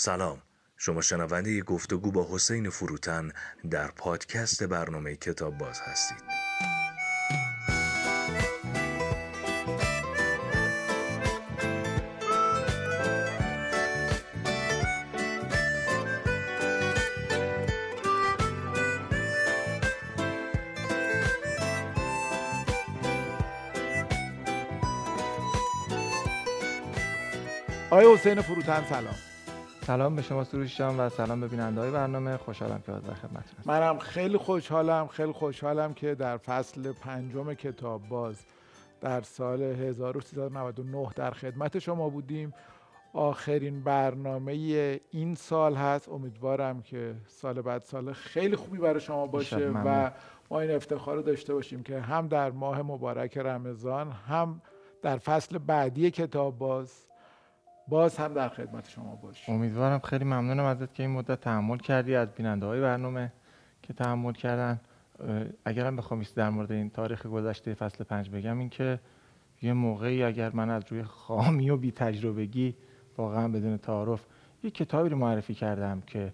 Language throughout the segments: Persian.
سلام. شما شنونده گفتگو با حسین فروتن در پادکست برنامه کتاب باز هستید. آقای حسین فروتن سلام. سلام به شما سروش جان و سلام به بیننده های برنامه. خوشحالم که در خدمتتون هستم. منم خیلی خوشحالم خیلی خوشحالم که در فصل پنجم کتاب باز در سال 1399 در خدمت شما بودیم. آخرین برنامه این سال هست. امیدوارم که سال بعد سال خیلی خوبی برای شما باشه و ما این افتخار رو داشته باشیم که هم در ماه مبارک رمضان هم در فصل بعدی کتاب باز باز هم در خدمت شما باش امیدوارم خیلی ممنونم ازت که این مدت تحمل کردی از بیننده های برنامه که تحمل کردن. اگرم بخوام در مورد این تاریخ گذشته فصل پنج بگم این که یه موقعی اگر من از روی خامی و بی تجربگی واقعا بدون تعارف یه کتابی رو معرفی کردم که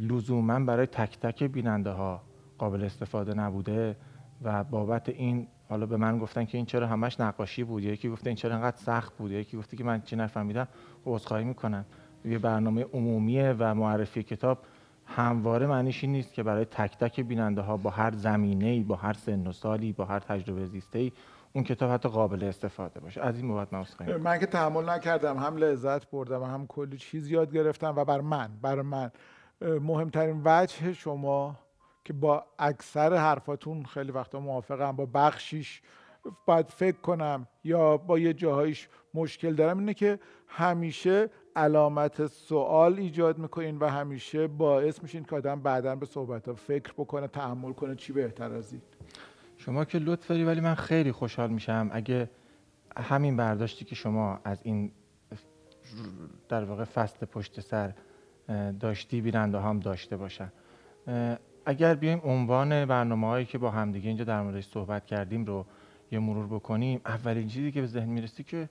لزوما برای تک تک بیننده ها قابل استفاده نبوده و بابت این حالا به من گفتن که این چرا همش نقاشی بود یکی گفته این چرا انقدر سخت بود یکی گفته که من چی نفهمیدم عذرخواهی می‌کنم. یه برنامه عمومیه و معرفی کتاب همواره معنیش این نیست که برای تک تک بیننده ها با هر زمینه ای با هر سن و سالی با هر تجربه زیسته اون کتاب حتی قابل استفاده باشه. از این بابت من من که تحمل نکردم هم لذت بردم و هم کلی چیز یاد گرفتم و بر من بر من. مهمترین وجه شما که با اکثر حرفاتون خیلی وقتا موافقم با بخشیش باید فکر کنم یا با یه جاهایش مشکل دارم. اینه که همیشه علامت سوال ایجاد می‌کنین و همیشه باعث میشین که آدم بعدا به صحبت ها فکر بکنه تحمل کنه چی بهتر از این. شما که لطف داری ولی من خیلی خوشحال میشم. اگه همین برداشتی که شما از این در واقع فصل پشت سر داشتی بیننده هم داشته باشن. اگر بیایم عنوان برنامه هایی که با همدیگه اینجا در موردش صحبت کردیم رو یه مرور بکنیم اولین چیزی که به ذهن می‌رسی که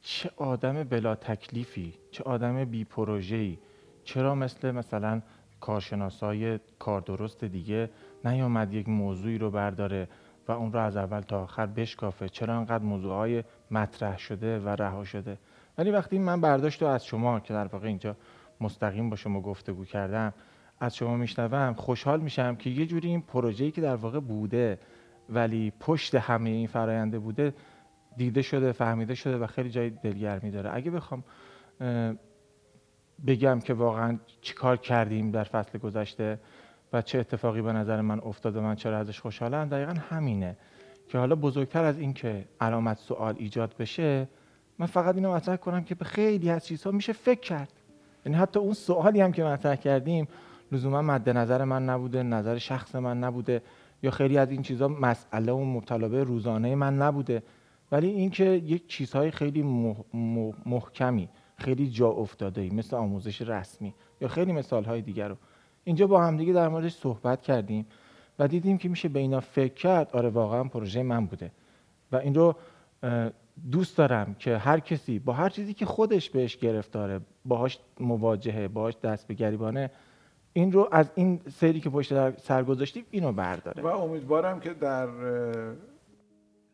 چه آدم بلا تکلیفی چه آدم بی پروژه‌ای چرا مثل مثلا کارشناسای کار درست دیگه نیامد یک موضوعی رو برداره و اون رو از اول تا آخر بشکافه؟ چرا انقدر موضوعهای مطرح شده و رها شده؟ ولی وقتی من برداشت رو از شما که در واقع اینجا مستقیم با شما گفتگو کردم از شما میشنوم خوشحال میشم که یه جوری این پروژه‌ای که در واقع بوده ولی پشت همه این فراینده بوده دیده شده فهمیده شده و خیلی جای دلگرمی داره. اگه بخوام بگم که واقعا چیکار کردیم در فصل گذشته و چه اتفاقی به نظر من افتاده من چرا ازش خوشحالم دقیقا همینه که حالا بزرگتر از این که علامت سوال ایجاد بشه من فقط اینو مطرح کنم که به خیلی از چیزها میشه فکر کرد. یعنی حتی اون سوالی هم که مطرح کردیم لزوما مد نظر من نبوده نظر شخص من نبوده یا خیلی از این چیزها مسئله و مطالبه روزانه من نبوده. ولی اینکه یک چیزهای خیلی محکمی خیلی جا افتاده ای مثل آموزش رسمی یا خیلی مثال های دیگر رو. اینجا با همدیگه در موردش صحبت کردیم و دیدیم که میشه به اینا فکر کرد آره واقعا پروژه من بوده. و این رو دوست دارم که هر کسی با هر چیزی که خودش بهش گرفتاره باهاش مواجهه باهاش دست به گریبانه این رو از این سری که پشت سر گذاشتیم اینو برداره. و امیدوارم که در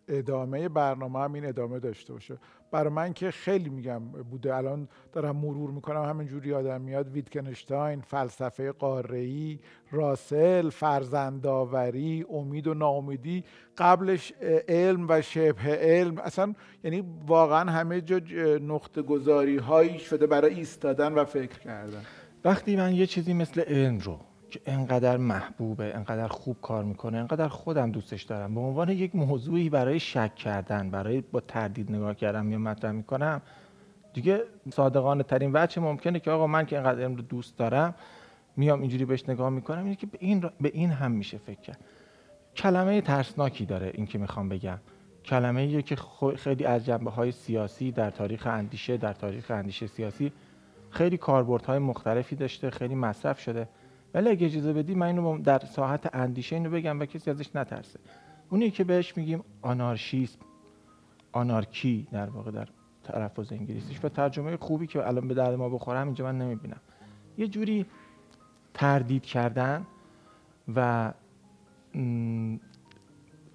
ادامه برنامه هم این ادامه داشته باشه. برای من که خیلی میگم بوده. الان دارم مرور می‌کنم. همینجوری یادم میاد ویتکنشتاین فلسفه قاره‌ای راسل فرزندآوری امید و ناامیدی. قبلش علم و شبه علم. اصلا یعنی واقعا همه جا نقطه گذاری هایی شده برای ایستادن و فکر کردن. وقتی من یه چیزی مثل علم رو که انقدر محبوبه انقدر خوب کار می‌کنه انقدر خودم دوستش دارم به عنوان یک موضوعی برای شک کردن برای با تردید نگاه کردن یا مطرح می‌کنم دیگه صادقانه ترین وجه ممکنه که آقا من که انقدر علم رو دوست دارم میام اینجوری بهش نگاه می‌کنم اینه که به این, به این هم میشه فکر کرد. کلمه ترسناکی داره این که می‌خوام بگم. کلمه که خیلی از جنبه های سیاسی در تاریخ اندیشه در تاریخ اندیشه سیاسی خیلی کاربردهای مختلفی داشته خیلی مصرف شده. ولی اگه اجازه بدی من اینو در ساحت اندیشه اینو بگم و کسی ازش نترسه. اونی که بهش میگیم آنارشیسم آنارکی در واقع در تلفظ انگلیسیش و ترجمه خوبی که الان به درد ما بخوره اینجا من نمی‌بینم. یه جوری تردید کردن و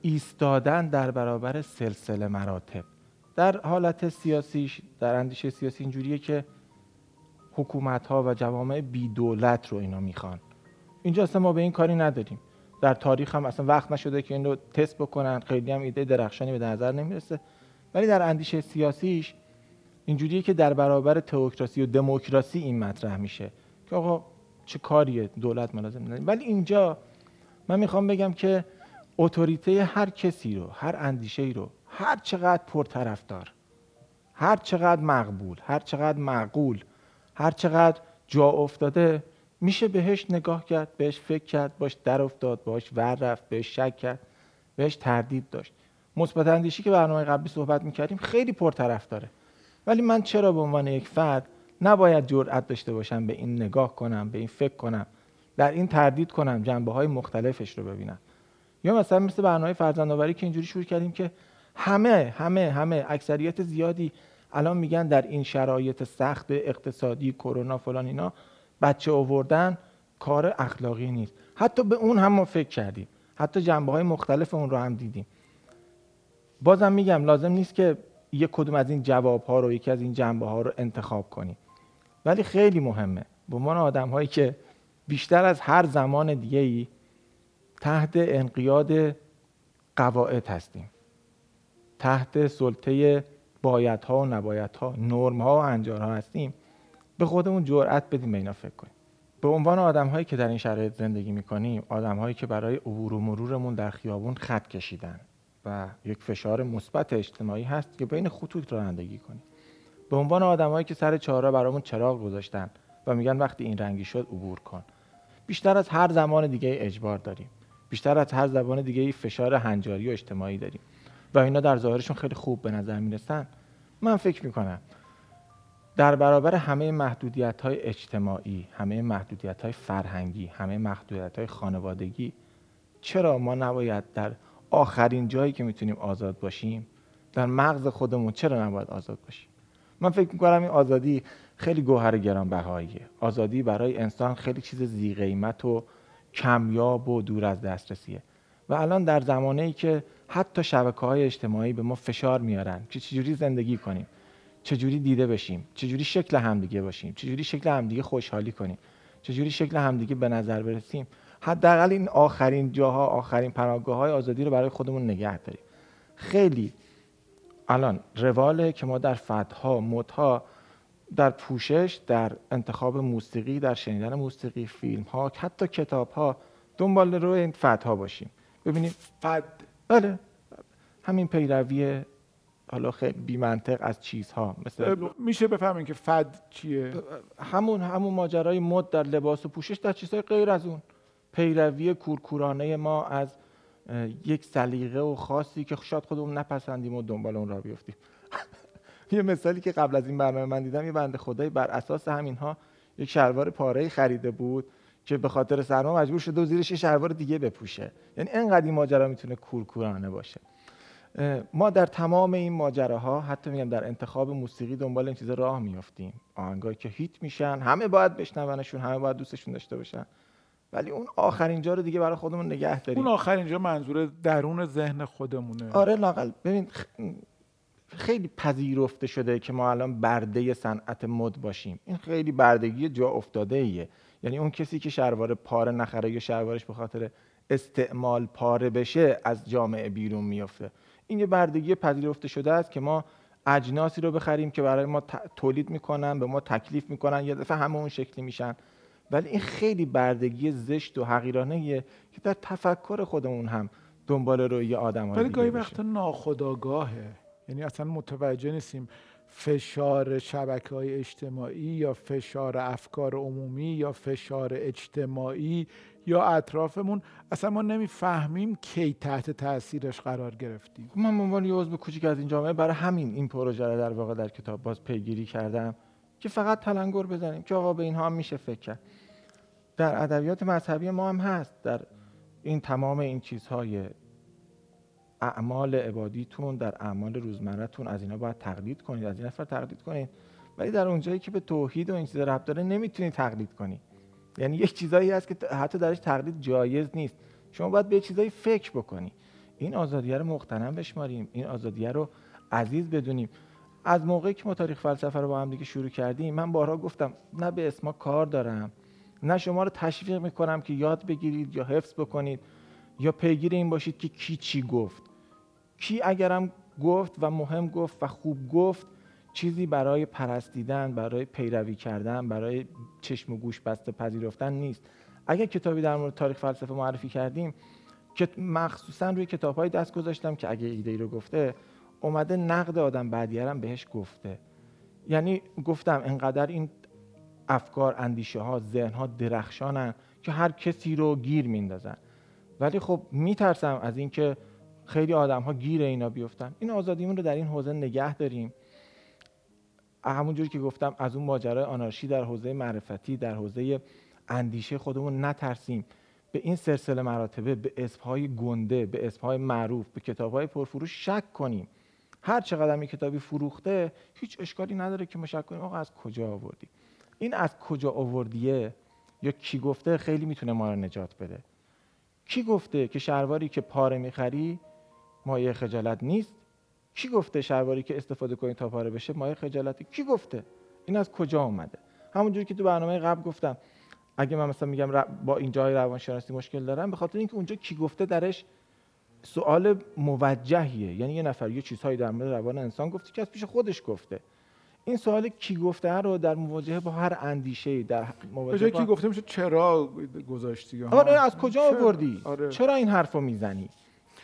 ایستادن در برابر سلسله مراتب. در حالت سیاسیش در اندیشه سیاسی اینجوریه که حکومت ها و جوامع بی دولت رو اینا می‌خوان. اینجا اصلا ما به این کاری نداریم. در تاریخ هم اصلا وقت نشده که این رو تست بکنن. خیلی هم ایده درخشانی به نظر نمی‌رسه. ولی در اندیشه سیاسیش اینجوریه که در برابر تئوکراسی و دموکراسی این مطرح میشه. که آقا چه کاریه؟ دولت ملازم نداریم. ولی اینجا من می‌خوام بگم که اتوریته هر کسی رو هر اندیشه رو هر چقدر پرطرفدار هر چقدر مقبول هر چقدر معقول هر چقدر جا افتاده میشه بهش نگاه کرد بهش فکر کرد باش در افتاد باش ور رفت بهش شک کرد بهش تردید داشت. مثبت اندیشی که برنامه قبلی صحبت می‌کردیم خیلی پرطرف داره ولی من چرا به عنوان یک فرد نباید جرأت داشته باشم به این نگاه کنم به این فکر کنم در این تردید کنم جنبه های مختلفش رو ببینم؟ یا مثلا مثل برنامه فرزندآوری که اینجوری شروع کردیم که همه همه همه اکثریت زیادی الان میگن در این شرایط سخت اقتصادی کرونا فلان اینا بچه آوردن کار اخلاقی نیست. حتی به اون هم ما فکر کردیم. حتی جنبه های مختلف اون رو هم دیدیم. بازم میگم لازم نیست که یک کدوم از این جواب ها رو یکی از این جنبه ها رو انتخاب کنیم. ولی خیلی مهمه. به عنوان آدم هایی که بیشتر از هر زمان دیگه ای تحت انقیاد قواعد هستیم. تحت سلطه بایدها و نبایدها نرم ها و انجارها هستیم. به خودمون جرأت بدیم به اینا فکر کنیم. به عنوان آدم هایی که در این شرایط زندگی می‌کنیم آدم هایی که برای عبور و مرورمون در خیابون خط کشیدن و یک فشار مثبت اجتماعی هست که بین خطوط رانندگی کنیم. به عنوان آدمایی که سر چهارراه برامون چراغ گذاشتن و میگن وقتی این رنگی شد عبور کن. بیشتر از هر زمان دیگه اجبار داریم. بیشتر از هر زبان دیگه فشار هنجاری و اجتماعی داریم. و اینا در ظاهرشون خیلی خوب به نظر می‌رسن. من فکر می‌کنم در برابر همه محدودیت های اجتماعی همه محدودیت های فرهنگی همه محدودیت های خانوادگی چرا ما نباید در آخرین جایی که می‌تونیم آزاد باشیم در مغز خودمون چرا نباید آزاد باشیم؟ من فکر می‌کنم این آزادی خیلی گوهر گرانبهاییه. آزادی برای انسان خیلی چیز زی قیمت و کمیاب و دور از دسترسیه. و الان در زمانه ای که حتی شبکه های اجتماعی به ما فشار میارن که چجوری زندگی کنیم چجوری دیده بشیم چجوری شکل همدیگه باشیم چجوری شکل همدیگه خوشحالی کنیم چجوری شکل همدیگه به نظر برسیم. حداقل این آخرین جاها آخرین پناهگاه های آزادی رو برای خودمون نگه داریم. خیلی الان رواله که ما در فتها مدها در پوشش در انتخاب موسیقی در شنیدن موسیقی فیلم ها حتی کتاب ها دنبال رو این فتها باشیم. ببینیم فد بله. همین پیروی حالا خیلی بی منطق از چیزها مثل میشه بفهمین که فد چیه؟ همون همون ماجرای مد در لباس و پوشش در چیزهای غیر از اون. پیروی کورکورانه ما از یک سلیقه و خاصی که شاید خودمون نپسندیم و دنبال اون را بیفتیم. یه مثالی که قبل از این برنامه من دیدم یه بنده خدایی بر اساس همینها یک شلوار پاره خریده بود. که به خاطر سرما مجبور شده و زیرش یه شلوار دیگه بپوشه. یعنی اینقدر این ماجرا می‌تونه کورکورانه باشه. ما در تمام این ماجراها حتی میگم در انتخاب موسیقی دنبال این چیزا راه میافتیم. آهنگایی که هیت میشن همه باید بشنونشون همه باید دوستشون داشته باشن. ولی اون آخرین جا رو دیگه برای خودمون نگه داریم. اون آخرین جا منظور درون ذهن خودمونه. آره لاقل. ببین خیلی پذیرفته شده که ما الان برده صنعت مد باشیم. این خیلی بردگی جا افتاده ایه یعنی اون کسی که شلوار پاره نخره یا شلوارش به خاطر استعمال پاره بشه از جامعه بیرون میافته. این یه بردگی پذیرفته شده است که ما اجناسی رو بخریم که برای ما تولید می‌کنن به ما تکلیف می‌کنن یه دفعه همه اون شکلی میشن. ولی این خیلی بردگی زشت و حقیرانه که در تفکر خودمون هم دنبال روی آدم ولی گاهی وقتا ناخداگاهه یعنی اصلا متوجه نیستیم فشار شبکه های اجتماعی یا فشار افکار عمومی یا فشار اجتماعی یا اطرافمون اصلا ما نمی‌فهمیم کی تحت تاثیرش قرار گرفتیم. من به عنوان یه عضو کوچیک از این جامعه برای همین این پروژه رو در واقع در کتاب باز پیگیری کردم که فقط تلنگر بزنیم که آقا به اینها هم میشه فکر کرد. در ادبیات مذهبی ما هم هست در این تمام این چیزهای اعمال عبادیتون در اعمال روزمرهتون از اینا باید تقلید کنید از این نفر تقلید کنید. ولی در اونجایی که به توحید و این چیزا ربط داره نمی‌تونید تقلید کنید یعنی یک چیزایی هست که حتی درش تقلید جایز نیست. شما باید به چیزایی فکر بکنی. این آزادیه رو مقتنم بشماریم. این آزادیه رو عزیز بدونیم. از موقعی که ما تاریخ فلسفه رو با هم دیگه شروع کردیم من بارها گفتم نه به اسما کار دارم. نه شما رو تشویق می‌کنم که یاد بگیرید یا حفظ بکنید. یا پیگیر این باشید که کی چی گفت. کی اگرم گفت و مهم گفت و خوب گفت چیزی برای پرستیدن برای پیروی کردن برای چشم و گوش بسته پذیرفتن نیست. اگر کتابی در مورد تاریخ فلسفه معرفی کردیم که مخصوصا روی کتاب های دست گذاشتم که اگه ایده ای رو گفته اومده نقد آدم بعدیرم بهش گفته. یعنی گفتم انقدر این افکار اندیشه ها ذهن ها درخشانن که هر کسی رو گیر میندازن. ولی خب میترسم از اینکه خیلی آدم ها گیر اینا بیفتن. این آزادیمون رو در این حوزه نگه داریم. همونجور که گفتم از اون ماجرای آنارشی در حوزه معرفتی در حوزه اندیشه خودمون نترسیم. به این سلسله مراتبه به اسمهای گنده به اسمهای معروف به کتابهای پرفروش شک کنیم. هر چقدر کتابی فروخته هیچ اشکالی نداره که ما شک کنیم آقا از کجا آوردی؟ این از کجا آوردیه؟ یا کی گفته؟ خیلی می‌تونه ما رو نجات بده. کی گفته که شلواری که پاره می‌خری مایه خجالت نیست؟ کی گفته شلواری که استفاده کنی تا پاره بشه؟ مایه خجالت کی گفته؟ این از کجا اومده؟ همونجوری که تو برنامه قبل گفتم اگه من مثلا میگم با این جای روانشناسی مشکل دارم به خاطر اینکه اونجا کی گفته درش سوال موجهیه. یعنی یه نفر یه چیزهایی در مورد روان انسان گفته که از پیش خودش گفته. این سوال کی گفته رو در مواجهه با هر اندیشه در مواجهه با... کی گفته میشه چرا گذاشتی آره از کجا آوردی؟ آره. چرا این حرفو می‌زنی؟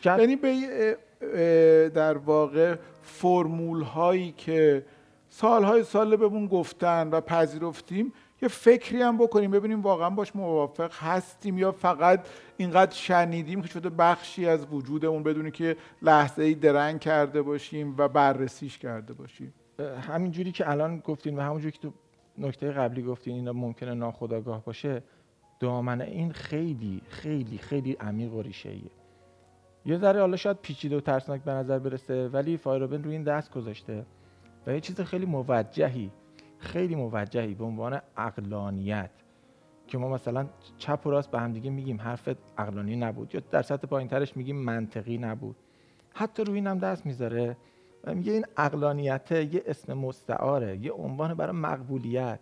یعنی به در واقع فرمول هایی که سالهای سال بهمون گفتن و پذیرفتیم یه فکری هم بکنیم ببینیم واقعا باش موافق هستیم یا فقط اینقدر شنیدیم که شده بخشی از وجودمون بدونی که لحظه ای درنگ کرده باشیم و بررسیش کرده باشیم. همین جوری که الان گفتین و همونجوری که تو نکته قبلی گفتین اینا ممکنه ناخداگاه باشه دامنه این خیلی خیلی خیلی عمیق و ریشه ایه یه ذره حالا شاید پیچیده و ترسناک به نظر برسه ولی فایروبن روی این دست گذاشته و یه چیز خیلی موجهی خیلی موجهی به عنوان اقلانیت که ما مثلا چپ و راست به هم دیگه میگیم حرف اقلانی نبود یا در سطح پایینترش میگیم منطقی نبود. حتی روی اینم دست می‌ذاره و میگه این اقلانیت یه اسم مستعاره یه عنوان برای مقبولیت.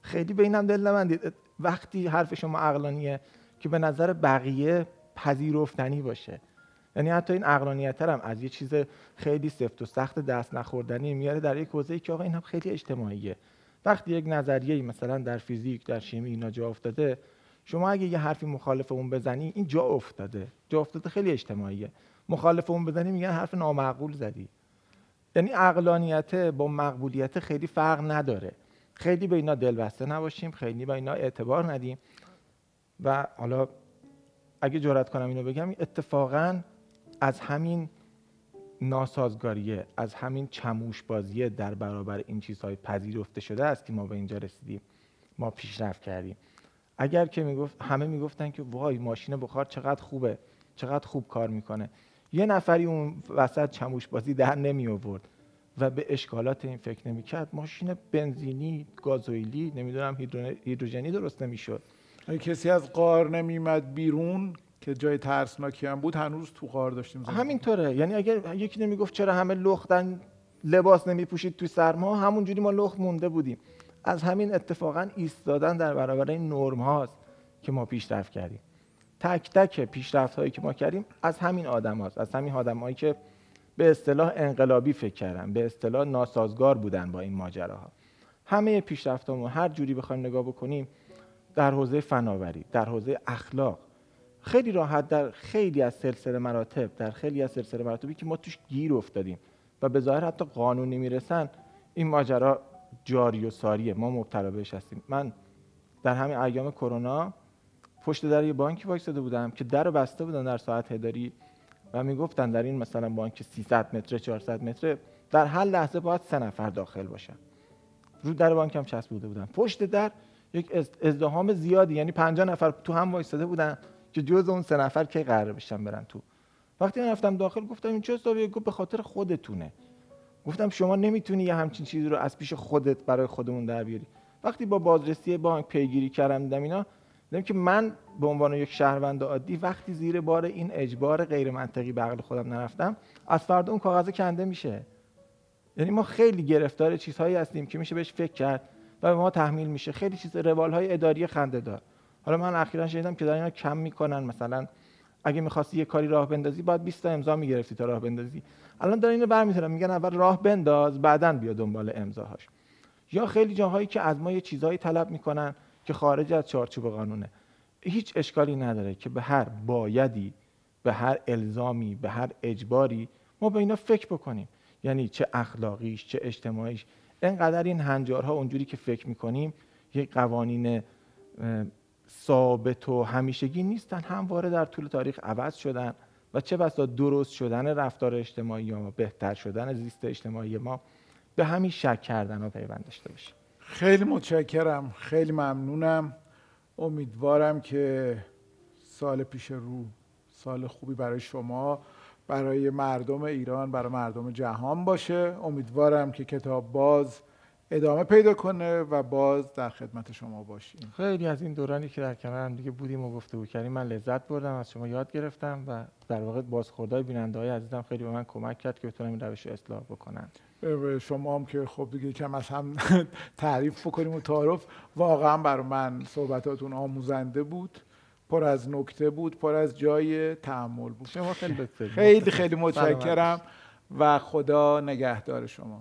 خیلی به اینم دل نمندید وقتی حرف شما اقلانیه که به نظر بقیه پذیرفتنی باشه. یعنی حتی این اقلانیت هم از یه چیز خیلی سفت و سخت دست نخوردنی میاره در یک حوزه‌ای که آقا این هم خیلی اجتماعیه. وقتی یک نظریه مثلا در فیزیک در شیمی اینا جا افتاده شما اگه یه حرفی مخالف اون بزنی این جا افتاده. جا افتاده خیلی اجتماعیه. مخالف اون بزنی میگن حرف نامعقول زدی. یعنی عقلانیت با مقبولیت خیلی فرق نداره. خیلی به اینا دلبسته نباشیم خیلی به اینا اعتبار ندیم. و حالا اگه جرات کنم اینو بگم اتفاقا از همین ناسازگاریه از همین چموش بازیه در برابر این چیزهای پذیرفته شده است که ما به اینجا رسیدیم. ما پیشرفت کردیم. اگر که می‌گفت همه می‌گفتن که وای ماشین بخار چقدر خوبه چقدر خوب کار می‌کنه. یه نفری اون وسط چموش بازی در نمی آورد و به اشکالات این فکر نمی کرد. ماشین بنزینی گازوئیلی نمی‌دونم هیدروژنی درست نمی‌شد. کسی از قار نمیمد بیرون که جای ترسناکی هم بود هنوز تو قار داشتیم همینطوره یعنی اگر یکی نمی‌گفت چرا همه لختن لباس نمیپوشید تو سرما همونجوری ما لخت مونده بودیم. از همین اتفاقا ایستادن در برابر این نرم هاست که ما پیشرفت کردیم. تک تک پیشرفت هایی که ما کردیم از همین آدم هاست. از همین آدم هایی که به اصطلاح انقلابی فکر کردن به اصطلاح ناسازگار بودن با این ماجراها. همه پیشرفت هر جوری بخوایم نگاه بکنیم در حوزه فناوری در حوزه اخلاق خیلی راحت در خیلی از سلسله مراتب در خیلی از سلسله مراتبی که ما توش گیر افتادیم و به ظاهر حتی قانونی می‌رسن این ماجرا جاری و ساریه. ما مبتلا بهش هستیم. من در همین ایام کرونا پشت در یه بانکی وایساده بودم که در بسته بودن در ساعت هداری و می‌گفتن در این مثلا بانک 300 متر 400 متر در هر لحظه باید سه نفر داخل باشن. رو در بانک هم بوده بودن. پشت در یک ازدهام زیادی یعنی 50 نفر تو هم وایساده بودن. که جز اون سه نفر که قرار بشن برن تو. وقتی من رفتم داخل گفتم این چه حسابیه گفت به خاطر خودتونه. گفتم شما نمی‌تونی یه همچین چیزی رو از پیش خودت برای خودمون در بیاری. وقتی با بازرسی بانک پیگیری کردم دیدم اینا دیدم که من به عنوان یک شهروند عادی وقتی زیر بار این اجبار غیر منطقی به عقل خودم نرفتم از فردا اون کاغذ کنده میشه. یعنی ما خیلی گرفتار چیزهایی هستیم که میشه بهش فکر کرد و به ما تحمیل میشه. خیلی چیز روال های اداری خنده دار. حالا من اخیرا شنیدم که در اینا کم می‌کنن مثلا اگه می‌خواستی یه کاری راه بندازی باید 20 تا امضا می‌گرفتی تا راه بندازی. الان دارن اینو برمی‌دارن میگن اول راه بنداز بعدا بیا دنبال امضاهاش. یا خیلی جاهایی که از ما یه چیزهایی طلب می‌کنن که خارج از چارچوب قانونه. هیچ اشکالی نداره که به هر بایدی به هر الزامی به هر اجباری ما به اینا فکر بکنیم. یعنی چه اخلاقیش چه اجتماعیش. انقدر این هنجارها اونجوری که فکر می‌کنیم یک قوانین ثابت و همیشگی نیستن همواره در طول تاریخ عوض شدن و چه بسا درست شدن رفتار اجتماعی ما بهتر شدن زیست اجتماعی ما به همین شک کردن و پیوند داشته باشه خیلی متشکرم خیلی ممنونم. امیدوارم که سال پیش رو سال خوبی برای شما برای مردم ایران برای مردم جهان باشه. امیدوارم که کتاب باز ادامه پیدا کنه و باز در خدمت شما باشیم. خیلی از این دورانی که در کنار هم دیگه بودیم و گفته کردیم من لذت بردم از شما یاد گرفتم و در واقع بازخوردهای بیننده های عزیزم خیلی به من کمک کرد که بتونم این روش اصلاح بکنن شما هم که خب دیگه کم از هم تعریف بکنیم و تعارف واقعا بر من صحبتاتون آموزنده بود پر از نکته بود پر از جای تحمل بود. شما خیلی خیلی خیلی متشکرم و خدا نگهدار شما.